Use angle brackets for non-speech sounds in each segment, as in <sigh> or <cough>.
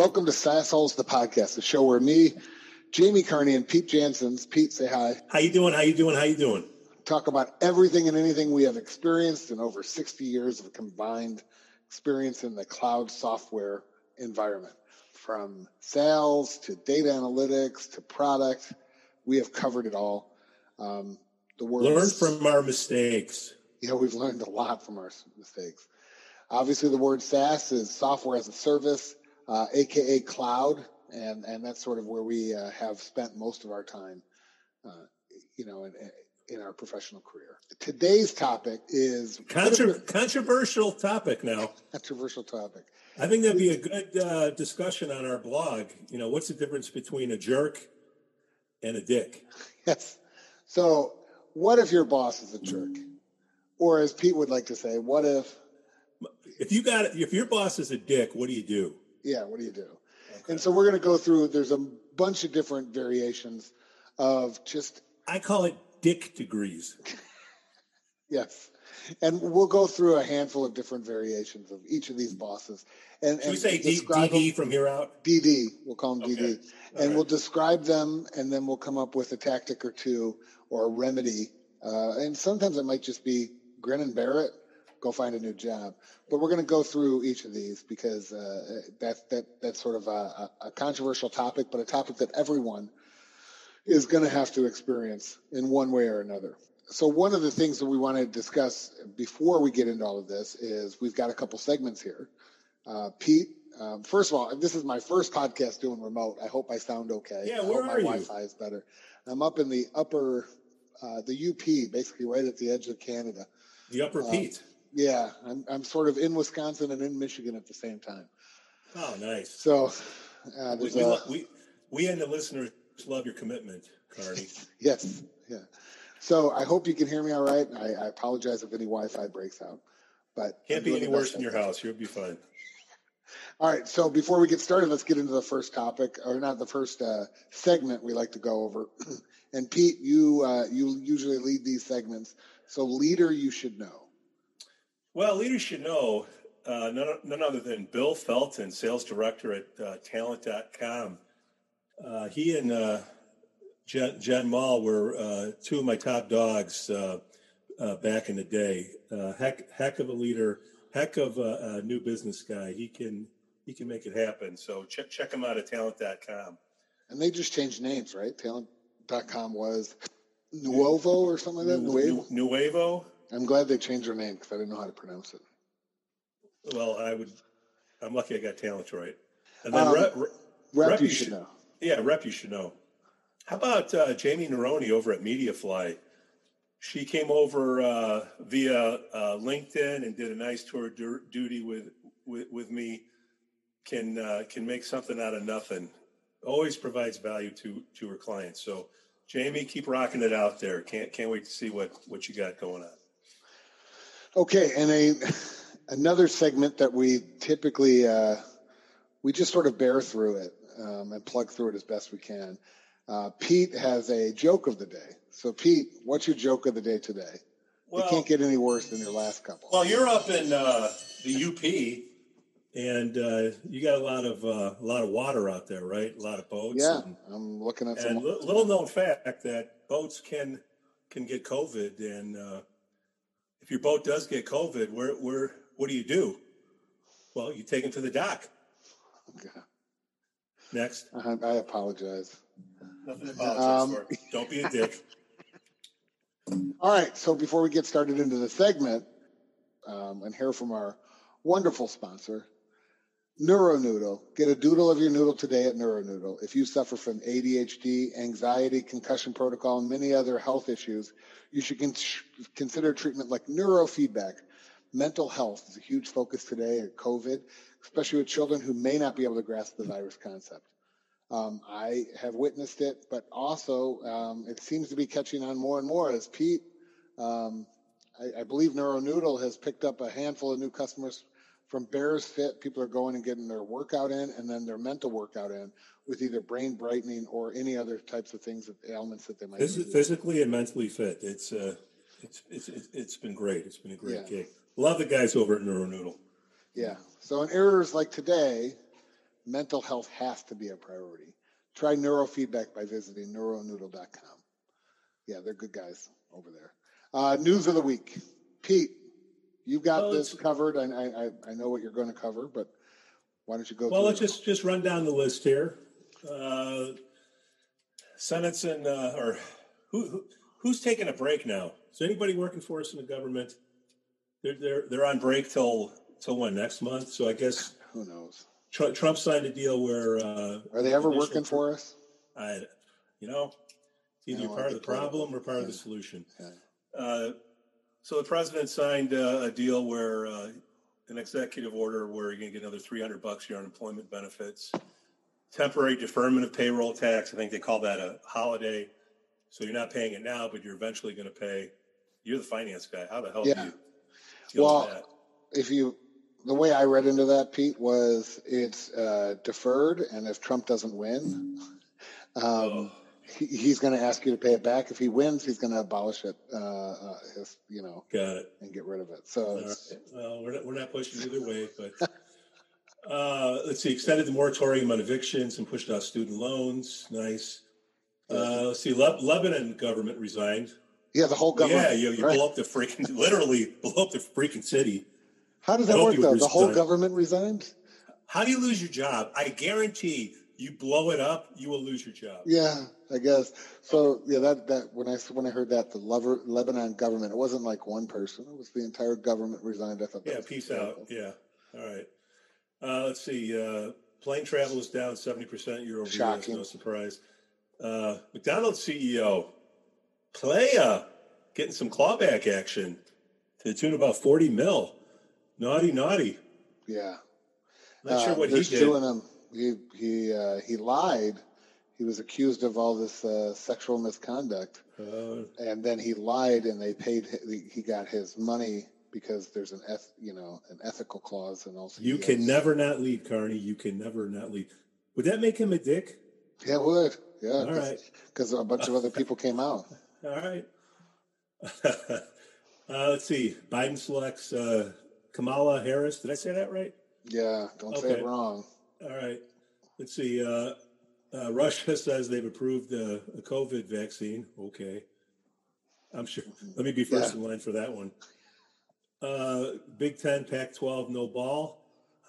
Welcome to Sassholes, the podcast, the show where me, Jamie Carney, and Pete Jansons, Pete, say hi, How you doing? How you doing? How you doing? talk about everything and anything we have experienced in over 60 years of combined experience in the cloud software environment. From sales to data analytics to product, we have covered it all. Um, the word Learn from our mistakes. you know, we've learned a lot from our mistakes. Obviously, the word SaaS is software as a service, uh, aka cloud, and and that's sort of where we uh, have spent most of our time, uh, you know, in, in our professional career. Today's topic is Contro- controversial topic now. <laughs> controversial topic. I think that'd be a good uh, discussion on our blog. You know, what's the difference between a jerk and a dick? <laughs> Yes. So, what if your boss is a jerk, or as Pete would like to say, what if? If you got if your boss is a dick, what do you do? Yeah, what do you do? And so we're going to go through. There's a bunch of different variations of just I call it dick degrees. <laughs> Yes. And we'll go through a handful of different variations of each of these bosses. And, Should we say D- DD them- from here out? DD, we'll call them DD. Okay. And All right. we'll describe them and then we'll come up with a tactic or two or a remedy. Uh, and sometimes it might just be grin and bear it, go find a new job. But we're going to go through each of these because uh, that, that, that's sort of a, a, controversial topic, but a topic that everyone is going to have to experience in one way or another. So one of the things that we want to discuss before we get into all of this is we've got a couple segments here. Uh, Pete, um, first of all, this is my first podcast doing remote. I hope I sound okay. Yeah, I where hope my are you? Wi-Fi is better. I'm up in the upper, uh, the UP, basically right at the edge of Canada. The upper Uh, Pete. Yeah, I'm, I'm sort of in Wisconsin and in Michigan at the same time. Oh, nice. So uh, We, we, a, lo- we, we and the listeners love your commitment, Carney. <laughs> Yes, yeah. So I hope you can hear me all right. I, I apologize if any Wi-Fi breaks out, but Can't I'm be any worse in your house. You'll be fine. All right. So before we get started, let's get into the first topic, or not the first uh, segment we like to go over. <clears throat> and Pete, you uh, you usually lead these segments, so leader you should know. Well, leaders should know uh, none, none other than Bill Felton, sales director at uh, talent.com. Uh, he and uh, Jen, Jen Mall were uh, two of my top dogs uh, uh, back in the day. Uh, heck, heck of a leader, heck of a, a new business guy. He can he can make it happen. So check check him out at talent.com. And they just changed names, right? Talent.com was Neuvoo or something like that. Nu- Nuevo. Nuevo. I'm glad they changed their name because I didn't know how to pronounce it. Well, I would. I'm lucky I got talent right. And then Um, Rep- Rep- Rep, you should should- know. Yeah, rep you should know. How about uh, Jamie Neroni over at MediaFly? She came over uh, via uh, LinkedIn and did a nice tour of duty with, with with me. Can uh, can make something out of nothing. Always provides value to to her clients. So, Jamie, keep rocking it out there. Can't can't wait to see what what you got going on. Okay, and a another segment that we typically uh, we just sort of bear through it um, and plug through it as best we can. Uh, Pete has a joke of the day. So, Pete, what's your joke of the day today? it can't get any worse than your last couple. Well, you're up in uh, the UP, and uh, you got a lot of uh, a lot of water out there, right? A lot of boats. yeah, And, I'm looking at and some. li- little known fact that boats can can get COVID, and uh, if your boat does get COVID, where where what do you do? Well, you take them to the dock. <laughs> Next, I, I apologize. nothing to apologize Um, for. Don't be a dick. <laughs> All right, so before we get started into the segment um, and hear from our wonderful sponsor, NeuroNoodle. Get a doodle of your noodle today at NeuroNoodle. If you suffer from ADHD, anxiety, concussion protocol, and many other health issues, you should con- consider treatment like neurofeedback. Mental health is a huge focus today at COVID, especially with children who may not be able to grasp the virus concept. Um, I have witnessed it, but also um, it seems to be catching on more and more as Pete, um, I, I believe NeuroNoodle has picked up a handful of new customers from Bears Fit. People are going and getting their workout in and then their mental workout in with either brain brightening or any other types of things, ailments that they might be. physically and mentally fit. It's uh, it's it's it's- it's been great. It's been a great Yeah. gig. Love the guys over at NeuroNoodle. Yeah. So in errors like today, mental health has to be a priority. Try neurofeedback by visiting neuronoodle.com. Yeah, they're good guys over there. Uh, news of the week. Pete, you've got Well, this covered. I, I, I- I know what you're going to cover, but why don't you go Well, let's it? just just run down the list here. Uh, Senate's in, uh, or who, who who's taking a break now? Is anybody working for us in the government? They're they're they're on break till till when next month. So I guess <sighs> Who knows? Trump, Trump signed a deal where uh, Are they ever working for us? I, you know, it's either you're part of the problem or part of the solution. Yeah. Uh, so the president signed uh, a deal where uh, an executive order where you're going to get another 300 bucks your unemployment benefits, temporary deferment of payroll tax. I think they call that a holiday. So you're not paying it now, but you're eventually going to pay. You're the finance guy. How the hell Yeah. do you deal Well, with that? If you, the way I read into that, Pete, was it's uh, deferred, and if Trump doesn't win, um, Oh. He, he's going to ask you to pay it back. If he wins, he's going to abolish it, uh, uh, his, you know, Got it. and get rid of it. So right. Well, we're not, we're not pushing either way, but <laughs> uh, let's see. Extended the moratorium on evictions and pushed out student loans. Nice. Uh, let's see. Le- Lebanon government resigned. yeah, the whole government. Yeah, you, you right? blow up the freaking, literally blow up the freaking city. How does that work though? The whole government resigned? How do you lose your job? I guarantee you blow it up, you will lose your job. Yeah, I guess. So yeah, that that when I when I heard that the Lever, Lebanon government, it wasn't like one person; it was the entire government resigned. I thought. Yeah, peace out. Yeah. All right. Uh, let's see. Uh, plane travel is down 70% year over year. Shocking. no surprise. Uh, McDonald's CEO, Playa, getting some clawback action to the tune of about 40 mil. Naughty, naughty. Yeah. Not sure Uh, what he they're did. He he uh, he lied. He was accused of all this uh, sexual misconduct, Uh, and then he lied, and they paid. He, got his money because there's an eth, you know an ethical clause, and also you can never not leave, Carney. You can never not leave. Would that make him a dick? Yeah, it would. Yeah, All right. because a bunch of other people came out. <laughs> All right. <laughs> uh, let's see. Biden selects uh, Kamala Harris. Did I say that right? Yeah, don't say it wrong. All right. Let's see. Uh, uh, Russia <laughs> says they've approved a, a COVID vaccine. Okay. I'm sure. Let me be first in line for that one. Uh, Big Ten, Pac 12, no ball.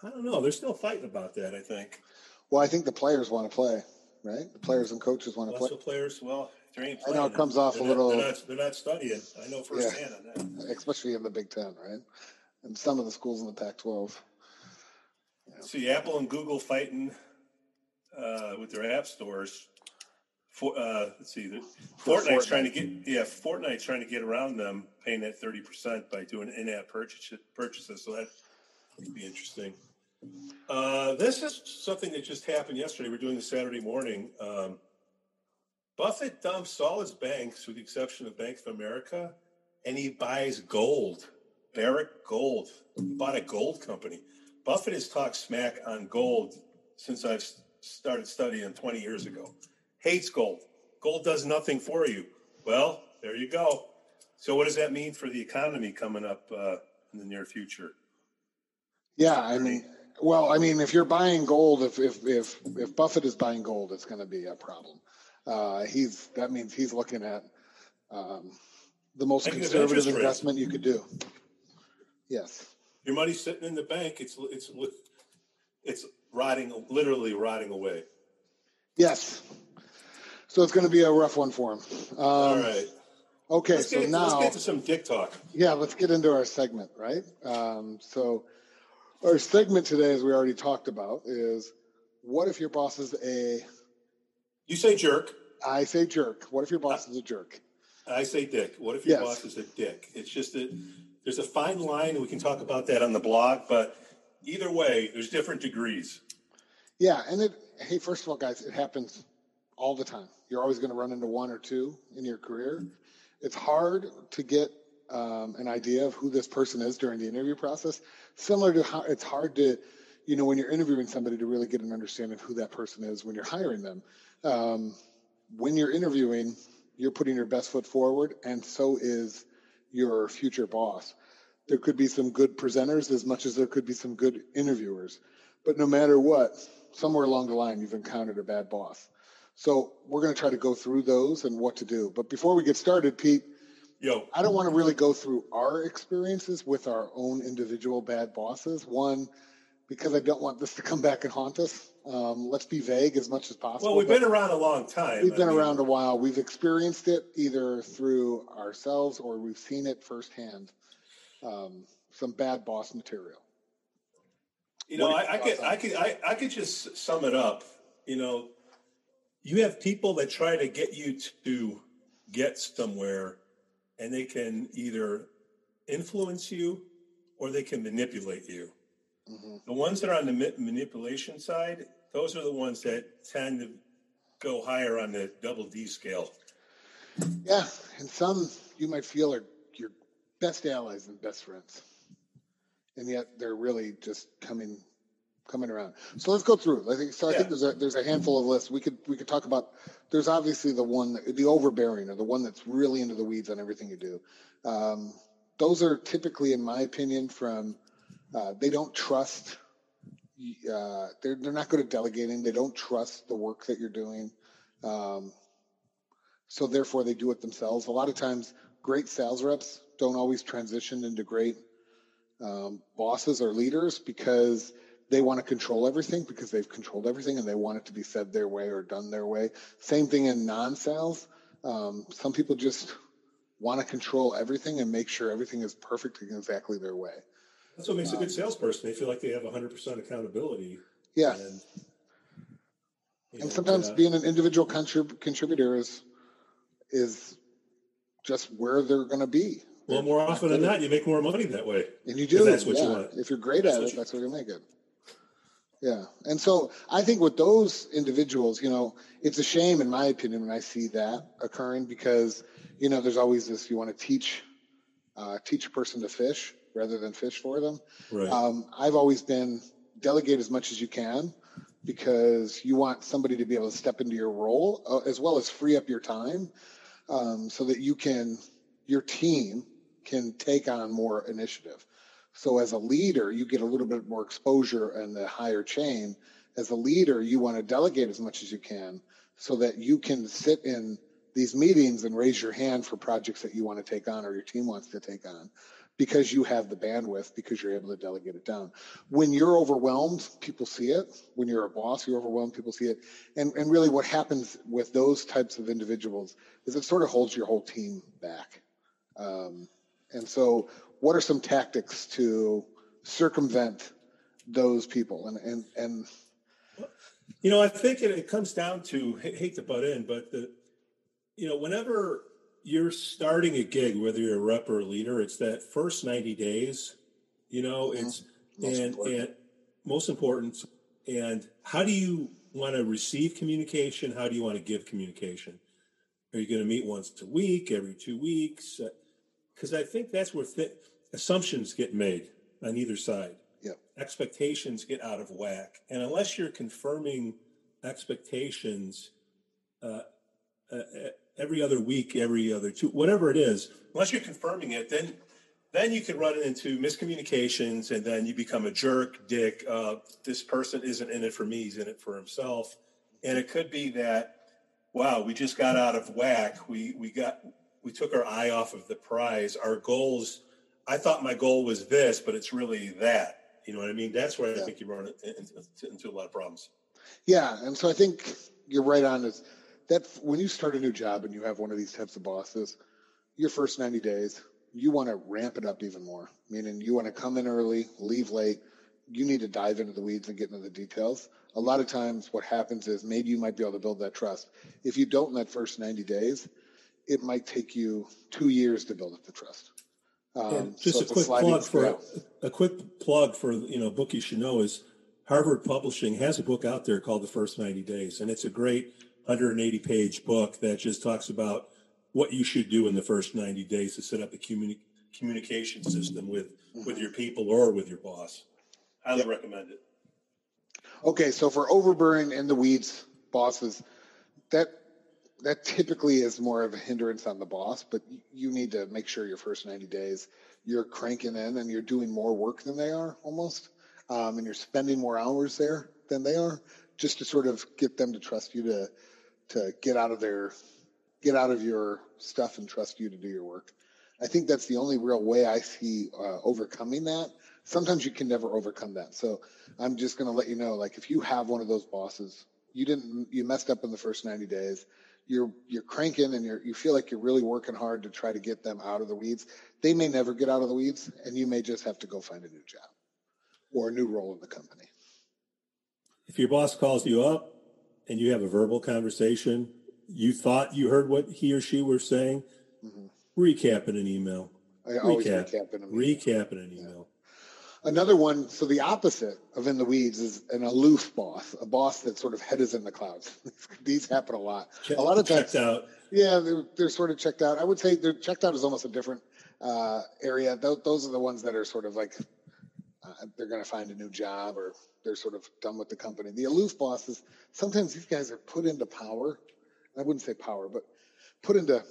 I don't know. They're still fighting about that, I think. Well, I think the players want to play, right? The players and coaches want to play. of players, well, if they ain't I know it comes off they're a not- little- They're not, they're not studying. I know firsthand on that. especially in the Big Ten, right? And some of the schools in the Pac-12. See, Apple and Google fighting uh, with their app stores. For, uh, let's see, Fortnite's Fortnite. trying to get yeah, Fortnite's trying to get around them paying that thirty percent by doing in-app purchase, purchases. So that would be interesting. Uh, this is something that just happened yesterday. We're doing this Saturday morning. Um, Buffett dumps all his banks, with the exception of Bank of America, and he buys gold. Barrick Gold. He bought a gold company. Buffett has talked smack on gold since I've started studying 20 years ago. Hates gold. Gold does nothing for you. Well, there you go. So, what does that mean for the economy coming up uh, in the near future? Yeah, I mean, well, I mean, if you're buying gold, if if if if Buffett is buying gold, it's going to be a problem. Uh, he's that means he's looking at um, the most conservative investment you could do. Yes. Your money's sitting in the bank. It's it's it's rotting, literally rotting away. Yes. So it's going to be a rough one for him. Um, All right. Okay, Let's so get, now let's get to some dick talk. Yeah, let's get into our segment, right? Um, so, our segment today, as we already talked about, is what if your boss is a, You say jerk. I say jerk. What if your boss is a jerk? I say dick. What if your Yes. boss is a dick? It's just that there's a fine line, and we can talk about that on the blog. But either way, there's different degrees. Yeah, and it, hey, first of all, guys, it happens all the time. You're always going to run into one or two in your career. It's hard to get um, an idea of who this person is during the interview process. Similar to how it's hard to, you know, when you're interviewing somebody to really get an understanding of who that person is when you're hiring them. Um, when you're interviewing, you're putting your best foot forward, and so is your future boss. There could be some good presenters as much as there could be some good interviewers. But no matter what, somewhere along the line you've encountered a bad boss. So we're going to try to go through those and what to do. But before we get started, Pete, Yo, I don't want to really go through our experiences with our own individual bad bosses. One, because I don't want this to come back and haunt us. Um, let's be vague as much as possible. well, we've been around a long time. we've I been mean, around a while. We've experienced it either through ourselves or we've seen it firsthand. Um, some bad boss material. You know, I, I could, I could, I, I could just sum it up. You know, you have people that try to get you to get somewhere, and they can either influence you or they can manipulate you. Hmm The ones that are on the ma- manipulation side, those are the ones that tend to go higher on the double D scale. Yeah, and some you might feel are your best allies and best friends, and yet they're really just coming coming around. So let's go through. I think so. I think there's a there's a handful of lists we could we could talk about. There's obviously the one the overbearing or the one that's really into the weeds on everything you do. Um, those are typically, in my opinion, from uh, they don't trust. Uh, they're they're not good at delegating. They don't trust the work that you're doing. Um, so therefore they do it themselves. A lot of times, great sales reps don't always transition into great um, bosses or leaders because they want to control everything because they've controlled everything and they want it to be said their way or done their way. Same thing in non-sales. Um, some people just want to control everything and make sure everything is perfect exactly their way. That's what makes a good salesperson. They feel like they have 100% accountability. Yeah. And, And sometimes uh, being an individual contrib- contributor is is just where they're going to be. well, more often than not, you make more money that way. And you do. that's what you want. If you're great That's at it, you- that's what you make it. Yeah. And so I think with those individuals, you know, it's a shame in my opinion when I see that occurring because, you know, there's always this you want to teach uh, teach a person to fish rather than fish for them. Right. Um, I've always been delegate as much as you can because you want somebody to be able to step into your role uh, as well as free up your time um, so that you can, your team can take on more initiative. So as a leader, you get a little bit more exposure in the higher chain. As a leader, you want to delegate as much as you can so that you can sit in these meetings and raise your hand for projects that you want to take on or your team wants to take on because you have the bandwidth because you're able to delegate it down. When you're overwhelmed, people see it. When you're a boss, you're overwhelmed, people see it. And and really what happens with those types of individuals is it sort of holds your whole team back. Um, and so what are some tactics to circumvent those people and and and You know, I think it, it comes down to hate to butt in, but the you know, whenever you're starting a gig, whether you're a rep or a leader, it's that first 90 days, you know, Mhm. it's Most and important. and most important. And how do you want to receive communication? How do you want to give communication? Are you going to meet once a week, every two weeks? Because I think that's where th- assumptions get made on either side. Yep. Expectations get out of whack, and unless you're confirming expectations uh, uh, every other week, every other two, whatever it is, unless you're confirming it, then then you can run into miscommunications, and then you become a jerk, dick. Uh, this person isn't in it for me; he's in it for himself. And it could be that, wow, we just got out of whack. We we got we took our eye off of the prize. Our goals. I thought my goal was this, but it's really that. You know what I mean? That's where Yeah. I think you run into, into a lot of problems. Yeah, and so I think you're right on is that when you start a new job and you have one of these types of bosses, your first 90 days, you want to ramp it up even more. Meaning you want to come in early, leave late. You need to dive into the weeds and get into the details. A lot of times what happens is maybe you might be able to build that trust. If you don't in that first 90 days, it might take you two years to build up the trust. Um, And just so a quick sliding plug for scale. a quick plug for you know a book you should know is Harvard Publishing has a book out there called The First 90 Days, and it's a great 180 page book that just talks about what you should do in the first 90 days to set up a communi- communication system with with your people or with your boss. Highly Yep. recommend it. Okay, so for overbearing in the weeds bosses, that that typically is more of a hindrance on the boss, but you need to make sure your first 90 days you're cranking in and you're doing more work than they are almost, um, and you're spending more hours there than they are, just to sort of get them to trust you to to get out of their get out of your stuff and trust you to do your work. I think that's the only real way I see uh, overcoming that. Sometimes you can never overcome that. So I'm just going to let you know, like if you have one of those bosses, you didn't, you messed up in the first 90 days. You're you're cranking and you're you feel like you're really working hard to try to get them out of the weeds. They may never get out of the weeds, and you may just have to go find a new job or a new role in the company. If your boss calls you up and you have a verbal conversation, you thought you heard what he or she were saying, mm-hmm. recap in an email. I always recap, recap in an email. Recap in an email. Another one, so the opposite of in the weeds is an aloof boss, a boss that sort of head is in the clouds. <laughs> These happen a lot. Check, a lot of times, out. Yeah, they're, they're sort of checked out. I would say they're checked out is almost a different uh, area. Th- those are the ones that are sort of like uh, they're going to find a new job or they're sort of done with the company. The aloof bosses, sometimes these guys are put into power. I wouldn't say power, but put into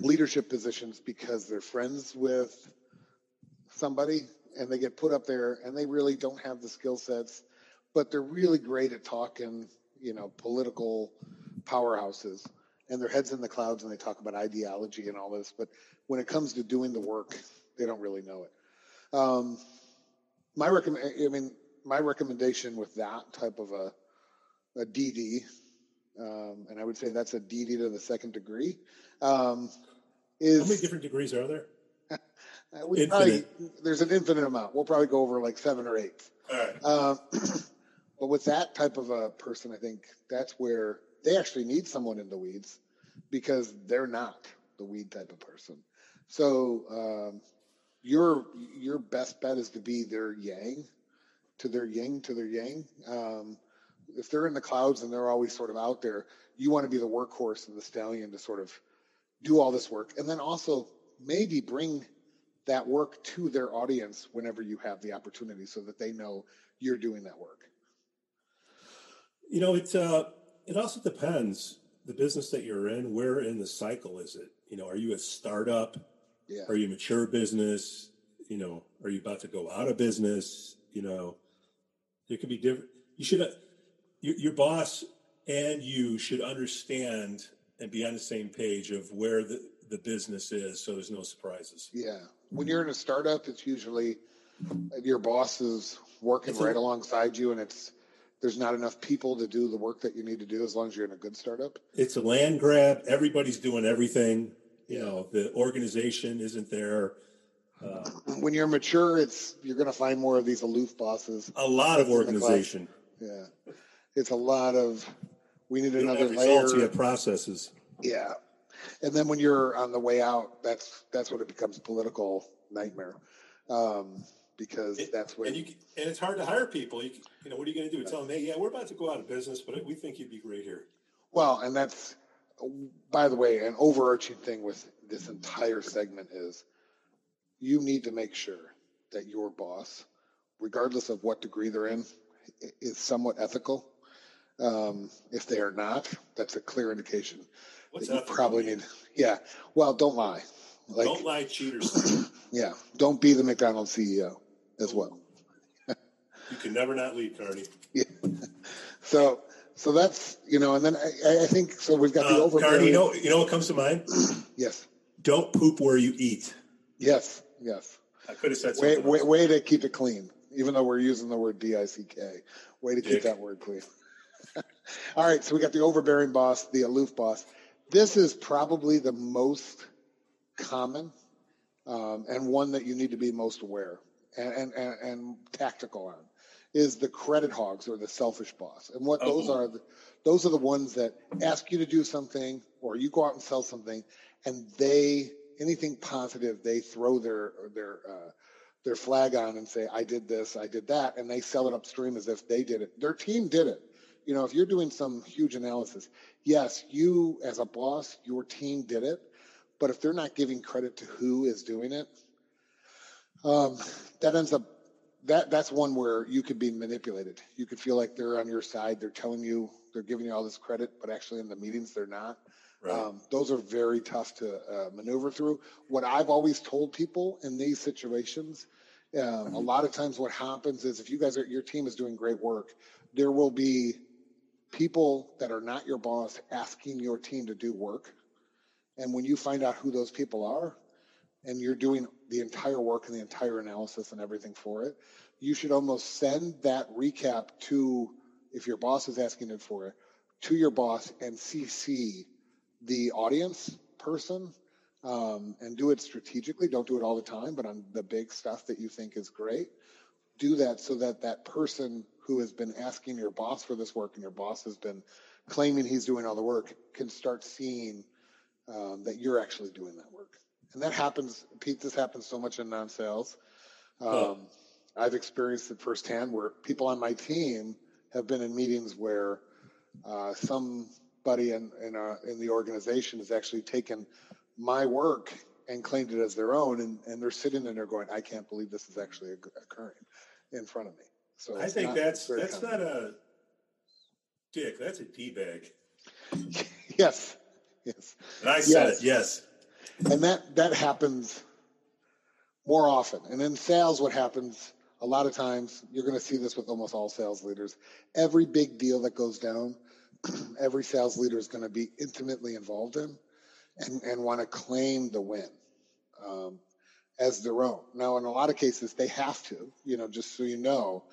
leadership positions because they're friends with somebody and they get put up there and they really don't have the skill sets, but they're really great at talking, you know, political powerhouses and their heads in the clouds and they talk about ideology and all this. But when it comes to doing the work, they don't really know it. Um, my recommend, I mean, my recommendation with that type of a, a DD, um, and I would say that's a DD to the second degree, um, is how many different degrees are there? <laughs> Uh, we probably, there's an infinite amount. We'll probably go over like seven or eight. All right. Uh, <clears throat> but with that type of a person, I think that's where they actually need someone in the weeds because they're not the weed type of person. So um, your your best bet is to be their yang to their yin to their yang. Um, if they're in the clouds and they're always sort of out there, you want to be the workhorse and the stallion to sort of do all this work, and then also maybe bring that work to their audience whenever you have the opportunity so that they know you're doing that work. You know it uh, it also depends the business that you're in where in the cycle is it? You know are you a startup yeah. are you a mature business you know are you about to go out of business you know there could be different you should your, your boss and you should understand and be on the same page of where the, the business is so there's no surprises yeah when you're in a startup, it's usually your boss is working right alongside you, and it's there's not enough people to do the work that you need to do as long as you're in a good startup. It's a land grab. Everybody's doing everything. You know, the organization isn't there. Uh, when you're mature, it's you're going to find more of these aloof bosses. A lot of organization. Yeah, it's a lot of. We need another layer. You have processes. Yeah, and then when you're on the way out, that's that's when it becomes a political nightmare, um, because it, that's when and, you, and it's hard to hire people. You, you know, what are you going to do? Tell them, hey, yeah, we're about to go out of business, but we think you'd be great here. Well, and that's by the way, an overarching thing with this entire segment is you need to make sure that your boss, regardless of what degree they're in, is somewhat ethical. Um, if they are not, that's a clear indication What's that you probably need. Yeah. Well, don't lie. Like, don't lie, cheaters. <clears throat> yeah. Don't be the McDonald's CEO as well. you can never not lead, Carney. <laughs> Yeah. So, so that's you know, and then I, I think so. We've got uh, the over. Carney, you know, you know what comes to mind? <clears throat> yes. Don't poop where you eat. Yes. Yes. I could have said way, way, way, to keep it clean, even though we're using the word D I C K. Way to keep that word clean. <laughs> All right, so we got the overbearing boss, the aloof boss. This is probably the most common um, and one that you need to be most aware and, and, and, tactical on is the credit hogs or the selfish boss. And what those oh. are, those are the ones that ask you to do something or you go out and sell something and they, anything positive, they throw their, their, uh, their flag on and say, I did this, I did that. And they sell it upstream as if they did it. Their team did it you know, if you're doing some huge analysis, yes, you as a boss, your team did it, but if they're not giving credit to who is doing it, um, that ends up that that's one where you could be manipulated. You could feel like they're on your side. They're telling you they're giving you all this credit, but actually in the meetings they're not. Right. Um, those are very tough to uh, maneuver through. What I've always told people in these situations Um, a lot of times, what happens is if you guys are your team is doing great work, there will be people that are not your boss asking your team to do work. And when you find out who those people are, and you're doing the entire work and the entire analysis and everything for it, you should almost send that recap to, if your boss is asking it for it, to your boss and CC the audience person um, and do it strategically. Don't do it all the time, but on the big stuff that you think is great, do that so that that person who has been asking your boss for this work and your boss has been claiming he's doing all the work can start seeing um, that you're actually doing that work. And that happens, Pete, this happens so much in non sales. Um, oh. I've experienced it firsthand where people on my team have been in meetings where uh, somebody in in, uh, in the organization has actually taken my work and claimed it as their own, and, and they're sitting in there going, "I can't believe this is actually occurring in front of me." So I think that's that's common. not a dick. That's a a d bag. yes, yes. And I said yes. it. Yes. And that that happens more often. And in sales, what happens a lot of times, you're going to see this with almost all sales leaders. Every big deal that goes down, <clears throat> every sales leader is going to be intimately involved in and, and want to claim the win um, as their own. Now, in a lot of cases, they have to, you know, just so you know,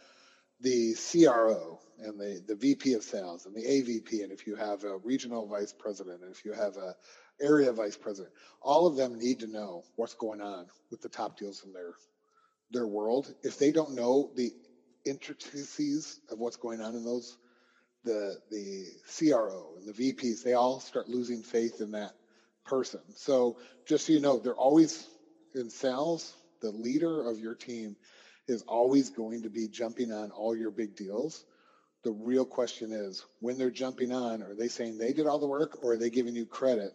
the CRO and the, the VP of sales and the AVP, and if you have a regional vice president, and if you have a area vice president, all of them need to know what's going on with the top deals in their their world. If they don't know the intricacies of what's going on in those, the the CRO and the VPs, they all start losing faith in that person. So just so you know, they're always in sales. The leader of your team is always going to be jumping on all your big deals. The real question is when they're jumping on, are they saying they did all the work or are they giving you credit?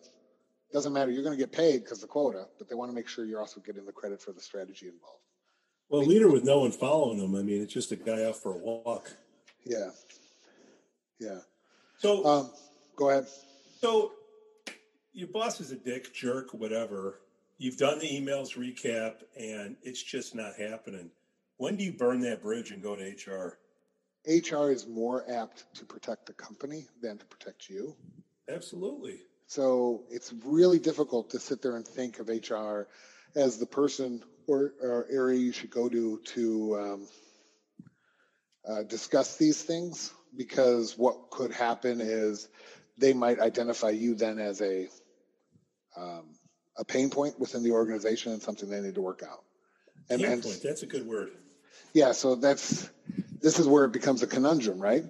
Doesn't matter. You're going to get paid because the quota, but they want to make sure you're also getting the credit for the strategy involved. Well, leader with no one following them. I mean, it's just a guy out for a walk. Yeah. Yeah. So, um, go ahead. So, your boss is a dick, jerk, whatever. You've done the emails recap, and it's just not happening. When do you burn that bridge and go to HR? HR is more apt to protect the company than to protect you. Absolutely. So it's really difficult to sit there and think of HR as the person or, or area you should go to to um, uh, discuss these things because what could happen is they might identify you then as a um, a pain point within the organization and something they need to work out. And, pain and, point. That's a good word. Yeah. So that's this is where it becomes a conundrum, right?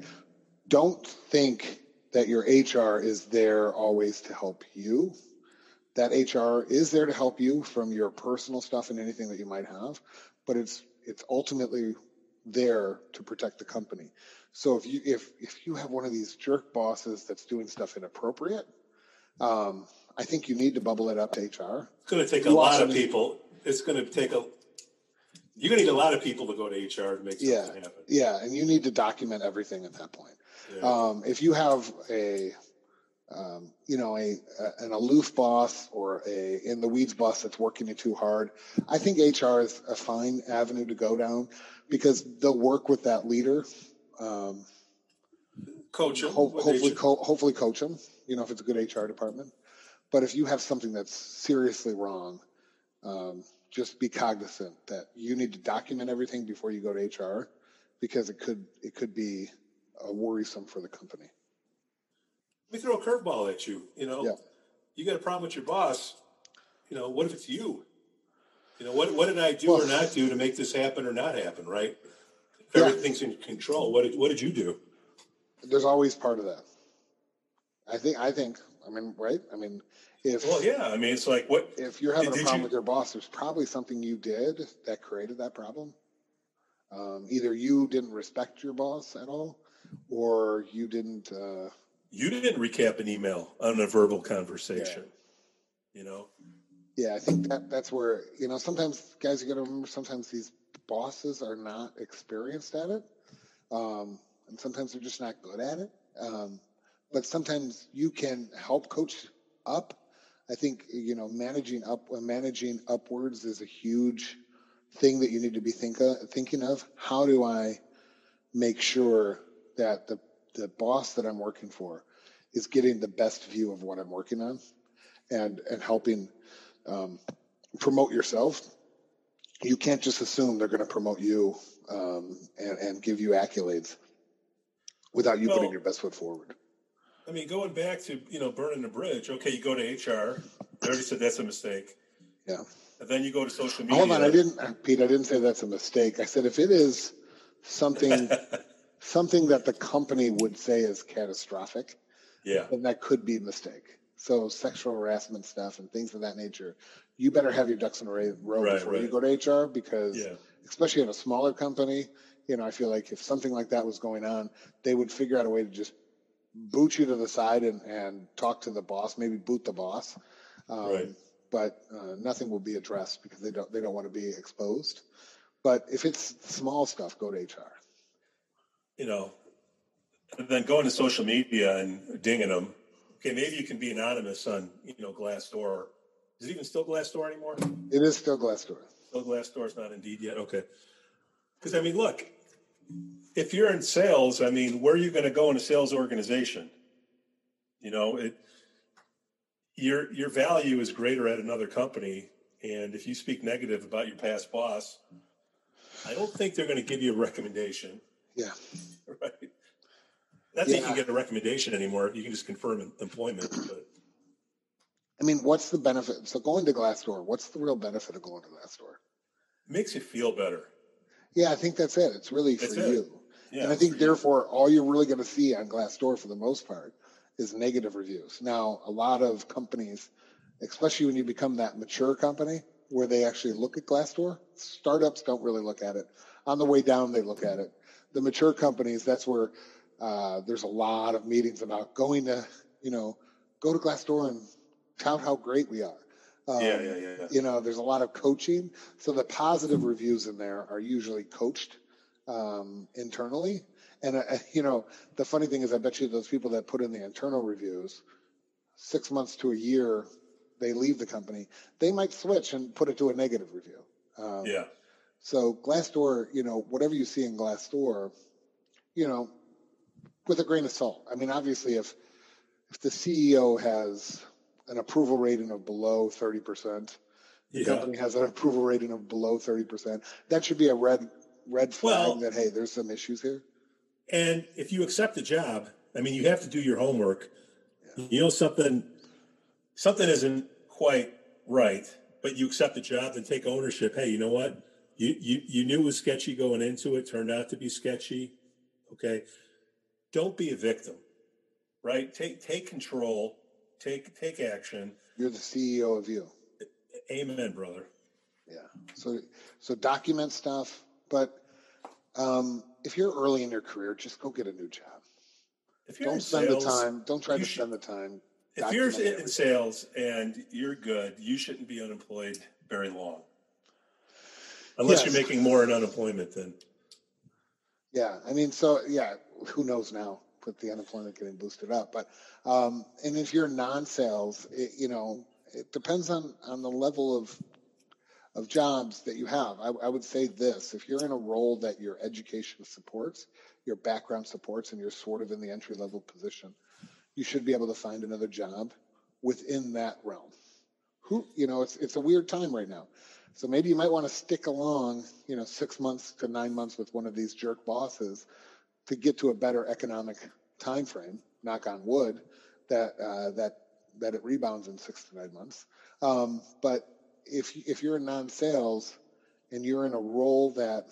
Don't think that your HR is there always to help you. That HR is there to help you from your personal stuff and anything that you might have, but it's it's ultimately there to protect the company. So if you if if you have one of these jerk bosses that's doing stuff inappropriate, um, I think you need to bubble it up to HR. It's going to take you a lot of people. It's going to take a. You're going to need a lot of people to go to HR to make something yeah, happen. Yeah, and you need to document everything at that point. Yeah. Um, if you have a, um, you know, a, a, an aloof boss or a in the weeds boss that's working you too hard, I think HR is a fine avenue to go down because they'll work with that leader. Um, coach them. Ho- hopefully, co- hopefully coach them. You know, if it's a good HR department. But if you have something that's seriously wrong, um, just be cognizant that you need to document everything before you go to HR because it could it could be uh, worrisome for the company. Let me throw a curveball at you. You know, yeah. you got a problem with your boss. You know, what if it's you? You know, what what did I do well, or not do to make this happen or not happen? Right? If yeah. everything's in control, what did what did you do? There's always part of that. I think. I think. I mean, right? I mean, if well, yeah. I mean, it's like what if you're having did, a problem you, with your boss? There's probably something you did that created that problem. Um, either you didn't respect your boss at all, or you didn't. Uh, you didn't recap an email on a verbal conversation. Yeah. You know. Yeah, I think that that's where you know sometimes guys you got to remember sometimes these bosses are not experienced at it, um, and sometimes they're just not good at it. Um, but sometimes you can help coach up. I think you know managing up managing upwards is a huge thing that you need to be think of, thinking of. How do I make sure that the, the boss that I'm working for is getting the best view of what I'm working on and, and helping um, promote yourself. You can't just assume they're going to promote you um, and, and give you accolades without you well, putting your best foot forward. I mean, going back to you know burning the bridge. Okay, you go to HR. I already said that's a mistake. Yeah. And then you go to social media. Hold on, I didn't, Pete. I didn't say that's a mistake. I said if it is something, <laughs> something that the company would say is catastrophic, yeah, then that could be a mistake. So sexual harassment stuff and things of that nature, you better have your ducks in a row right, before right. you go to HR because, yeah. especially in a smaller company, you know, I feel like if something like that was going on, they would figure out a way to just boot you to the side and, and talk to the boss, maybe boot the boss. Um, right. But uh, nothing will be addressed because they don't they don't want to be exposed. But if it's small stuff, go to HR. You know, and then going to social media and dinging them. Okay, maybe you can be anonymous on you know Glassdoor. Is it even still Glassdoor anymore? It is still Glassdoor. Still Glassdoor is not Indeed yet. Okay. Because I mean, look, if you're in sales, I mean, where are you going to go in a sales organization? You know, it your your value is greater at another company, and if you speak negative about your past boss, I don't think they're going to give you a recommendation. Yeah. <laughs> Right. Not that yeah. you can get a recommendation anymore. You can just confirm employment. But I mean, what's the benefit? So going to Glassdoor, what's the real benefit of going to Glassdoor? Makes you feel better. Yeah, I think that's it. It's really that's for it. you. Yeah, and I think therefore all you're really going to see on Glassdoor for the most part is negative reviews. Now, a lot of companies, especially when you become that mature company where they actually look at Glassdoor, startups don't really look at it. On the way down, they look at it. The mature companies, that's where uh, there's a lot of meetings about going to, you know, go to Glassdoor and tout how great we are. Um, yeah, yeah, yeah, yeah. You know, there's a lot of coaching. So the positive reviews in there are usually coached um, internally. And, uh, <laughs> you know, the funny thing is, I bet you those people that put in the internal reviews, six months to a year, they leave the company, they might switch and put it to a negative review. Um, yeah. So Glassdoor, you know, whatever you see in Glassdoor, you know, with a grain of salt. I mean, obviously, if if the CEO has an approval rating of below thirty percent, the yeah. company has an approval rating of below thirty percent, that should be a red red flag well, that hey, there's some issues here. And if you accept the job, I mean, you have to do your homework. Yeah. You know something, something isn't quite right, but you accept the job and take ownership. Hey, you know what? You you you knew it was sketchy going into it. Turned out to be sketchy. Okay, don't be a victim. Right? Take take control. Take take action. You're the CEO of you. Amen, brother. Yeah. So so document stuff but um, if you're early in your career, just go get a new job. If you're don't spend sales, the time. Don't try to should, spend the time. If you're in sales and you're good, you shouldn't be unemployed very long, unless yes. you're making more in unemployment then. Yeah, I mean, so yeah, who knows now with the unemployment getting boosted up, but um, and if you're non-sales, it, you know, it depends on on the level of of jobs that you have. I, I, would say this if you're in a role that your education supports, your background supports, and you're sort of in the entry level position, you should be able to find another job within that realm. Who, you know, it's, it's a weird time right now. So maybe you might want to stick along, you know, six months to nine months with one of these jerk bosses to get to a better economic time frame. Knock on wood, that uh, that that it rebounds in six to nine months. Um, but if if you're in non-sales and you're in a role that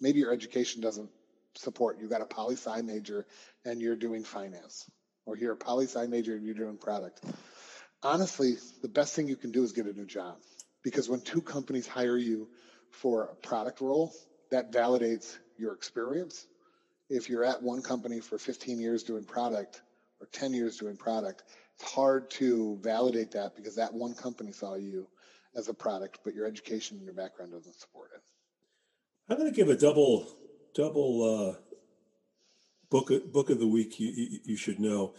maybe your education doesn't support, you got a poli sci major and you're doing finance, or you're a poli sci major and you're doing product. Honestly, the best thing you can do is get a new job because when two companies hire you for a product role, that validates your experience. If you're at one company for 15 years doing product or 10 years doing product, it's hard to validate that because that one company saw you as a product, but your education and your background doesn't support it. I'm going to give a double double uh, book book of the week. You, you, you should know.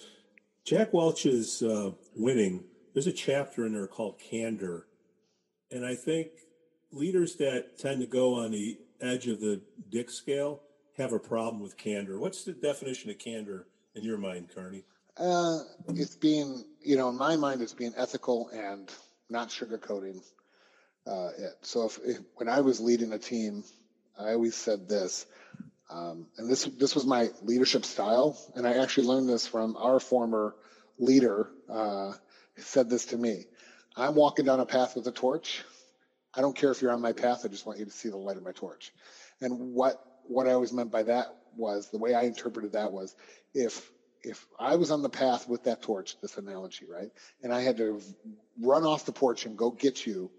Jack Welch's uh, winning. There's a chapter in there called Candor, and I think leaders that tend to go on the edge of the Dick scale have a problem with candor. What's the definition of candor in your mind, Carney? Uh, it's being, you know, in my mind, it's being ethical and not sugarcoating uh, it. So if, if, when I was leading a team, I always said this, um, and this this was my leadership style, and I actually learned this from our former leader. Uh, said this to me: "I'm walking down a path with a torch. I don't care if you're on my path. I just want you to see the light of my torch." And what what I always meant by that was the way I interpreted that was if if I was on the path with that torch, this analogy, right, and I had to run off the porch and go get you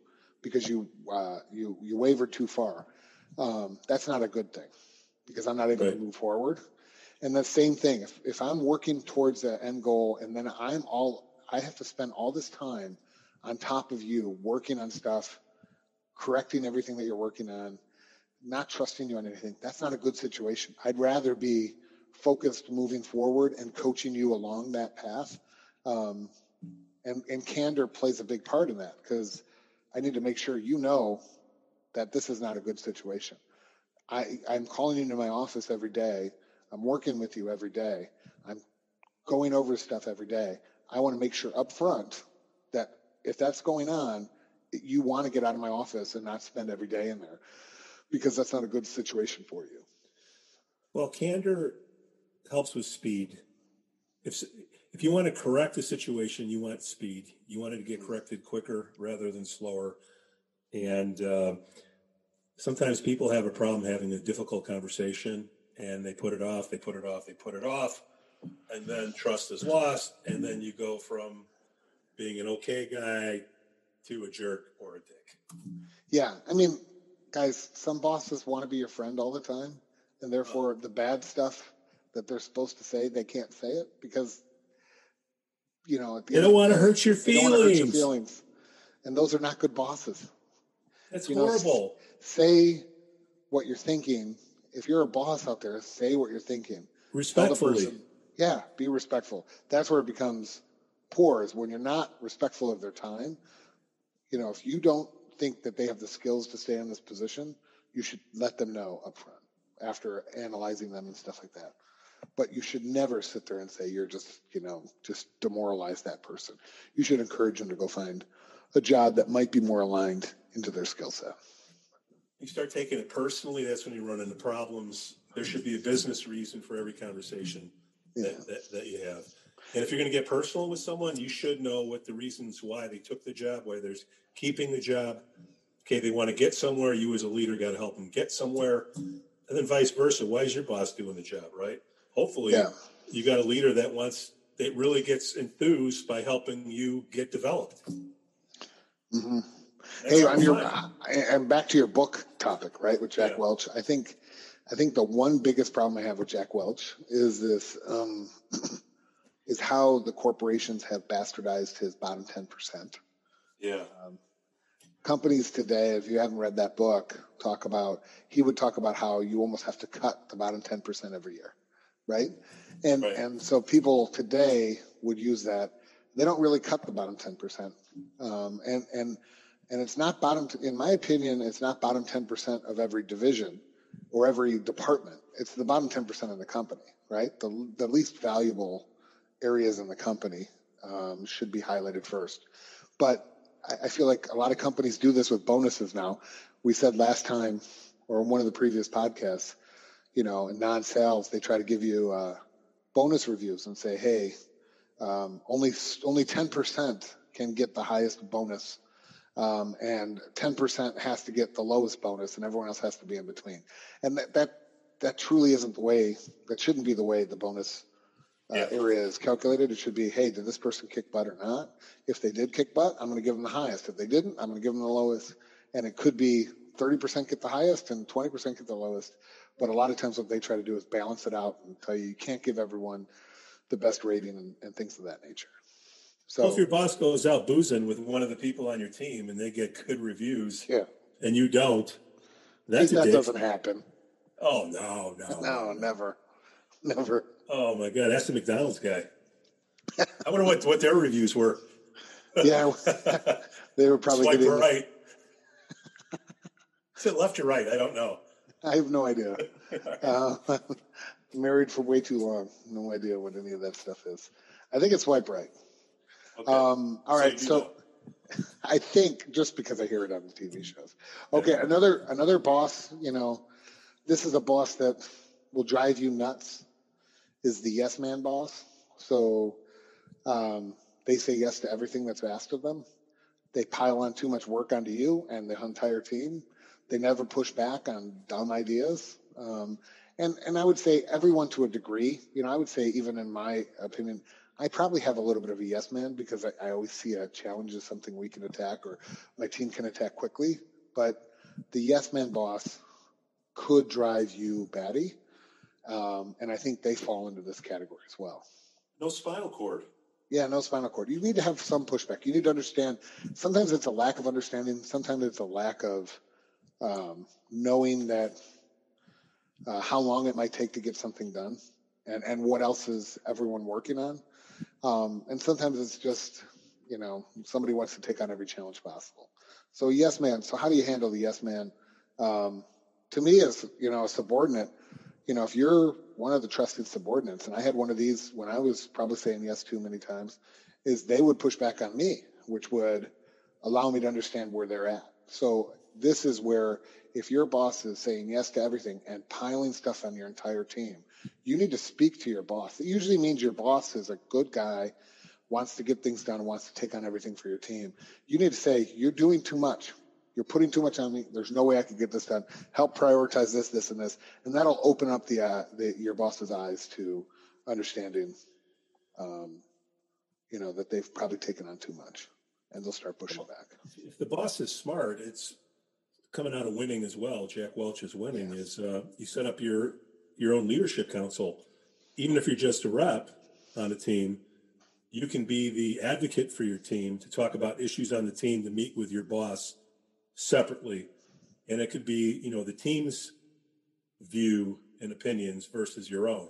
because you uh, you you wavered too far, um, that's not a good thing because I'm not able right. to move forward. And the same thing, if if I'm working towards the end goal and then I'm all I have to spend all this time on top of you working on stuff, correcting everything that you're working on, not trusting you on anything. That's not a good situation. I'd rather be focused moving forward and coaching you along that path. Um, and, and candor plays a big part in that because I need to make sure you know that this is not a good situation. I, I'm calling you into my office every day. I'm working with you every day. I'm going over stuff every day. I want to make sure up front if that's going on, you want to get out of my office and not spend every day in there because that's not a good situation for you. Well, candor helps with speed. If if you want to correct a situation, you want speed. You want it to get corrected quicker rather than slower. And uh, sometimes people have a problem having a difficult conversation, and they put it off. They put it off. They put it off, and then trust is lost. And then you go from being an okay guy to a jerk or a dick. Yeah, I mean, guys, some bosses want to be your friend all the time, and therefore the bad stuff that they're supposed to say, they can't say it because, you know, they don't want to hurt your feelings. Hurt your feelings. And those are not good bosses. That's you horrible. Know, say what you're thinking. If you're a boss out there, say what you're thinking. Respectfully. Person, yeah, be respectful. That's where it becomes poor is when you're not respectful of their time. You know, if you don't think that they have the skills to stay in this position, you should let them know up front after analyzing them and stuff like that but you should never sit there and say you're just, you know, just demoralize that person. You should encourage them to go find a job that might be more aligned into their skill set. You start taking it personally, that's when you run into problems. There should be a business reason for every conversation yeah. that, that, that you have. And if you're going to get personal with someone, you should know what the reasons why they took the job, why there's keeping the job. Okay, they want to get somewhere. You as a leader got to help them get somewhere. And then vice versa. Why is your boss doing the job, right? hopefully yeah. you got a leader that wants that really gets enthused by helping you get developed. Mm-hmm. Hey, on your and back to your book topic, right, with Jack yeah. Welch. I think, I think the one biggest problem I have with Jack Welch is this, um, is how the corporations have bastardized his bottom ten percent. Yeah. Um, companies today, if you haven't read that book, talk about he would talk about how you almost have to cut the bottom ten percent every year right? And right. and so people today would use that. They don't really cut the bottom ten percent, um, and and and it's not bottom. In my opinion, it's not bottom ten percent of every division or every department. It's the bottom ten percent of the company, right? The the least valuable areas in the company um, should be highlighted first. But I, I feel like a lot of companies do this with bonuses now. We said last time, or in one of the previous podcasts, you know, in non-sales, they try to give you uh, bonus reviews and say, hey, um, only only 10% can get the highest bonus, um, and 10% has to get the lowest bonus, and everyone else has to be in between. And that that, that truly isn't the way. That shouldn't be the way the bonus uh, yeah. area is calculated. It should be, hey, did this person kick butt or not? If they did kick butt, I'm going to give them the highest. If they didn't, I'm going to give them the lowest. And it could be 30% get the highest and 20% get the lowest. But a lot of times what they try to do is balance it out and tell you you can't give everyone the best rating and, and things of that nature. So well, if your boss goes out boozing with one of the people on your team and they get good reviews, yeah, and you don't, that's that doesn't happen. Oh no, no, no, never, never. Oh my god, that's the McDonald's guy. I wonder what what their reviews were. yeah, <laughs> they were probably Swipe getting right. Is it left or right? I don't know. I have no idea. <laughs> uh, <laughs> married for way too long. No idea what any of that stuff is. I think it's swipe right. Okay. Um, all so right, so I think just because I hear it on the TV shows. Okay, yeah. another another boss. You know, this is a boss that will drive you nuts. Is the yes man boss? So um, they say yes to everything that's asked of them. They pile on too much work onto you and the entire team. They never push back on dumb ideas. Um, and and I would say everyone to a degree. You know, I would say even in my opinion, I probably have a little bit of a yes man because I, I always see a challenge as something we can attack or my team can attack quickly. But the yes man boss could drive you batty. Um, and I think they fall into this category as well. No spinal cord. Yeah, no spinal cord. You need to have some pushback. You need to understand. Sometimes it's a lack of understanding. Sometimes it's a lack of um, knowing that uh, how long it might take to get something done, and and what else is everyone working on. Um, and sometimes it's just you know somebody wants to take on every challenge possible. So yes, man. So how do you handle the yes man? Um, to me, as you know, a subordinate, you know, if you're one of the trusted subordinates, and I had one of these when I was probably saying yes too many times, is they would push back on me, which would allow me to understand where they're at. So this is where if your boss is saying yes to everything and piling stuff on your entire team, you need to speak to your boss. It usually means your boss is a good guy, wants to get things done, wants to take on everything for your team. You need to say, you're doing too much. You're putting too much on me. There's no way I could get this done. Help prioritize this, this, and this, and that'll open up the, uh, the your boss's eyes to understanding, um, you know, that they've probably taken on too much, and they'll start pushing back. If the boss is smart, it's coming out of winning as well. Jack Welch is winning. Is uh, you set up your your own leadership council, even if you're just a rep on a team. You can be the advocate for your team to talk about issues on the team to meet with your boss separately. And it could be, you know, the team's view and opinions versus your own,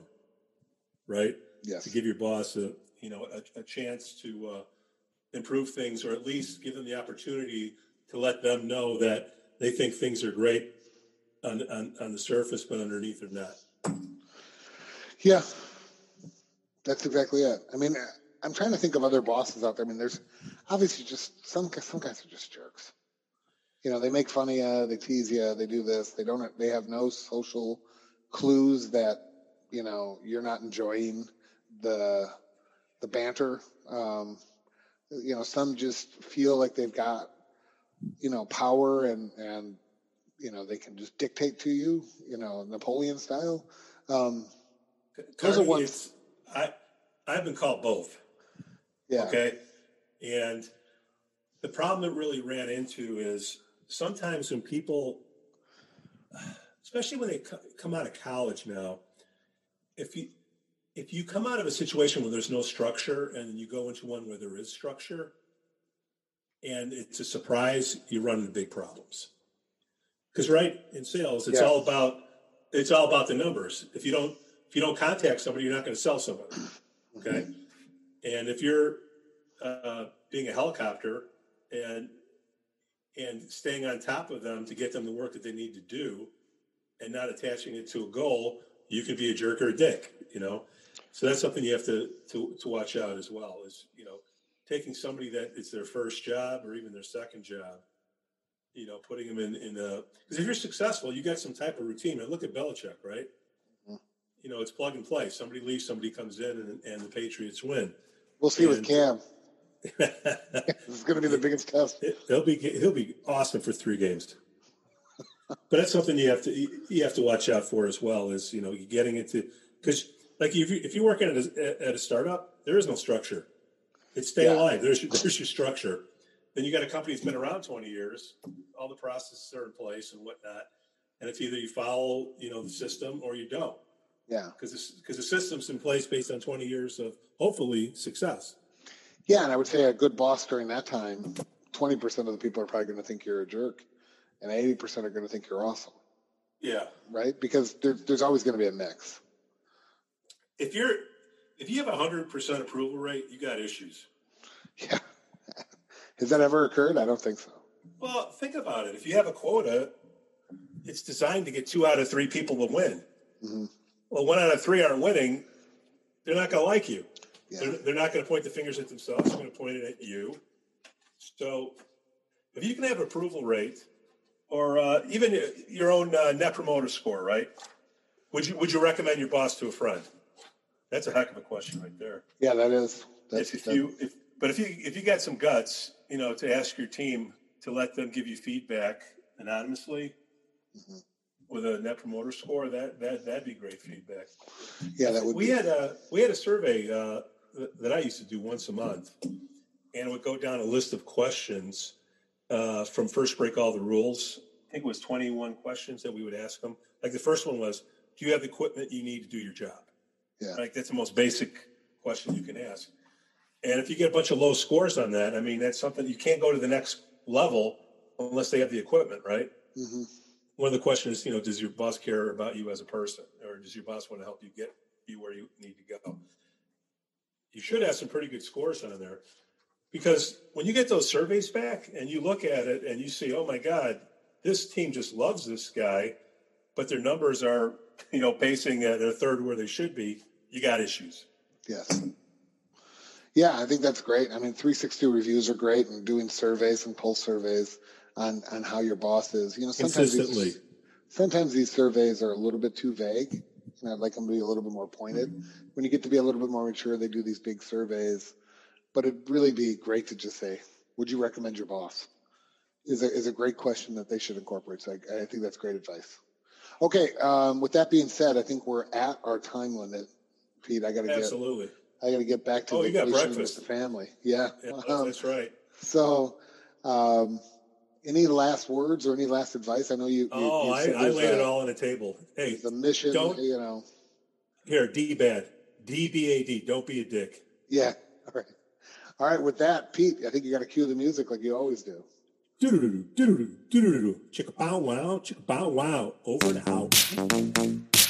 right? Yes. To give your boss a, you know, a, a chance to uh, improve things or at least give them the opportunity to let them know that they think things are great on, on, on the surface, but underneath they're not. Yeah, that's exactly it. I mean, I'm trying to think of other bosses out there. I mean, there's obviously just some some guys are just jerks you know, they make fun of you, they tease you, they do this. They don't. They have no social clues that you know you're not enjoying the the banter. Um, you know, some just feel like they've got you know power and and you know they can just dictate to you. You know, Napoleon style. Um, those are ones. I I've been called both. Yeah. Okay. And the problem that really ran into is sometimes when people, especially when they come out of college now, if you if you come out of a situation where there's no structure and you go into one where there is structure, and it's a surprise, you run into big problems. Because right in sales, it's yeah. all about it's all about the numbers. If you don't if you don't contact somebody, you're not going to sell somebody. Okay, and if you're uh, being a helicopter and and staying on top of them to get them the work that they need to do and not attaching it to a goal, you could be a jerk or a dick, you know? So that's something you have to, to, to watch out as well is, you know, taking somebody that it's their first job or even their second job, you know, putting them in, in a, because if you're successful, you got some type of routine. And look at Belichick, right? Mm-hmm. You know, it's plug and play. Somebody leaves, somebody comes in, and, and the Patriots win. We'll see and, with Cam. <laughs> this is going to be the biggest test. He'll be he'll be awesome for three games. but that's something you have to you have to watch out for as well. Is you know you're getting into because like if you if you're working at a, at a startup, there is no structure. It's stay yeah. alive. There's your, there's your structure. Then you got a company that's been around 20 years. All the processes are in place and whatnot. And it's either you follow you know the system or you don't. Yeah. Because because the system's in place based on 20 years of hopefully success. Yeah, and I would say a good boss during that time, 20% of the people are probably going to think you're a jerk, and 80% are going to think you're awesome. Yeah. Right? Because there, there's always going to be a mix. If you're if you have a hundred percent approval rate, you got issues. Yeah. <laughs> Has that ever occurred? I don't think so. Well, think about it. If you have a quota it's designed to get two out of three people to win. Mhm. Well, one out of three aren't winning. They're not going to like you. Yeah. They're, they're not going to point the fingers at themselves. They're going to point it at you. So, if you can have approval rate, or uh, even your own uh, net promoter score, right? Would you would you recommend your boss to a friend? That's a heck of a question right there. Yeah, that is. That's, if, if you if but if you if you got some guts, you know, to ask your team to let them give you feedback anonymously Mhm. with a net promoter score, that that that'd be great feedback. yeah, that would we be. had a we had a survey uh, that- I used to do once a month, and it would go down a list of questions uh, from first break all the rules. I think it was twenty one questions that we would ask them. Like the first one was, "Do you have the equipment you need to do your job?" Yeah. Like that's the most basic question you can ask. And if you get a bunch of low scores on that, I mean that's something you can't go to the next level unless they have the equipment, right? Mhm. one of the questions is, you know, does your boss care about you as a person, or does your boss want to help you get you where you need to go? You should have some pretty good scores on there, because when you get those surveys back and you look at it and you see, oh my God, this team just loves this guy, but their numbers are, you know, pacing at a third where they should be. You got issues. Yes. Yeah, I think that's great. I mean, 360 reviews are great, and doing surveys and pulse surveys on on how your boss is. You know, sometimes Consistently. these, sometimes these surveys are a little bit too vague, and I'd like them to be a little bit more pointed. When you get to be a little bit more mature, they do these big surveys, but it'd really be great to just say, "Would you recommend your boss?" Is a is a great question that they should incorporate. So I, I think that's great advice. Okay, um, with that being said, I think we're at our time limit. Pete, I got to get Absolutely. I got to get back to Oh, you got breakfast. with the family. Yeah. Yeah, Um, that's right. <laughs> so, um, any last words or any last advice? I know you. you- Oh, you I, said I there's laid it all on the table. Hey, The mission, don't- you know. here, D bad, D B A D. Don't be a dick. Yeah. <laughs> All right. All right. With that, Pete, I think you got to cue the music like you always do. Do-do-do-do, do-do-do, do-do-do-do. Chicka bow wow, chicka bow wow. Over and out.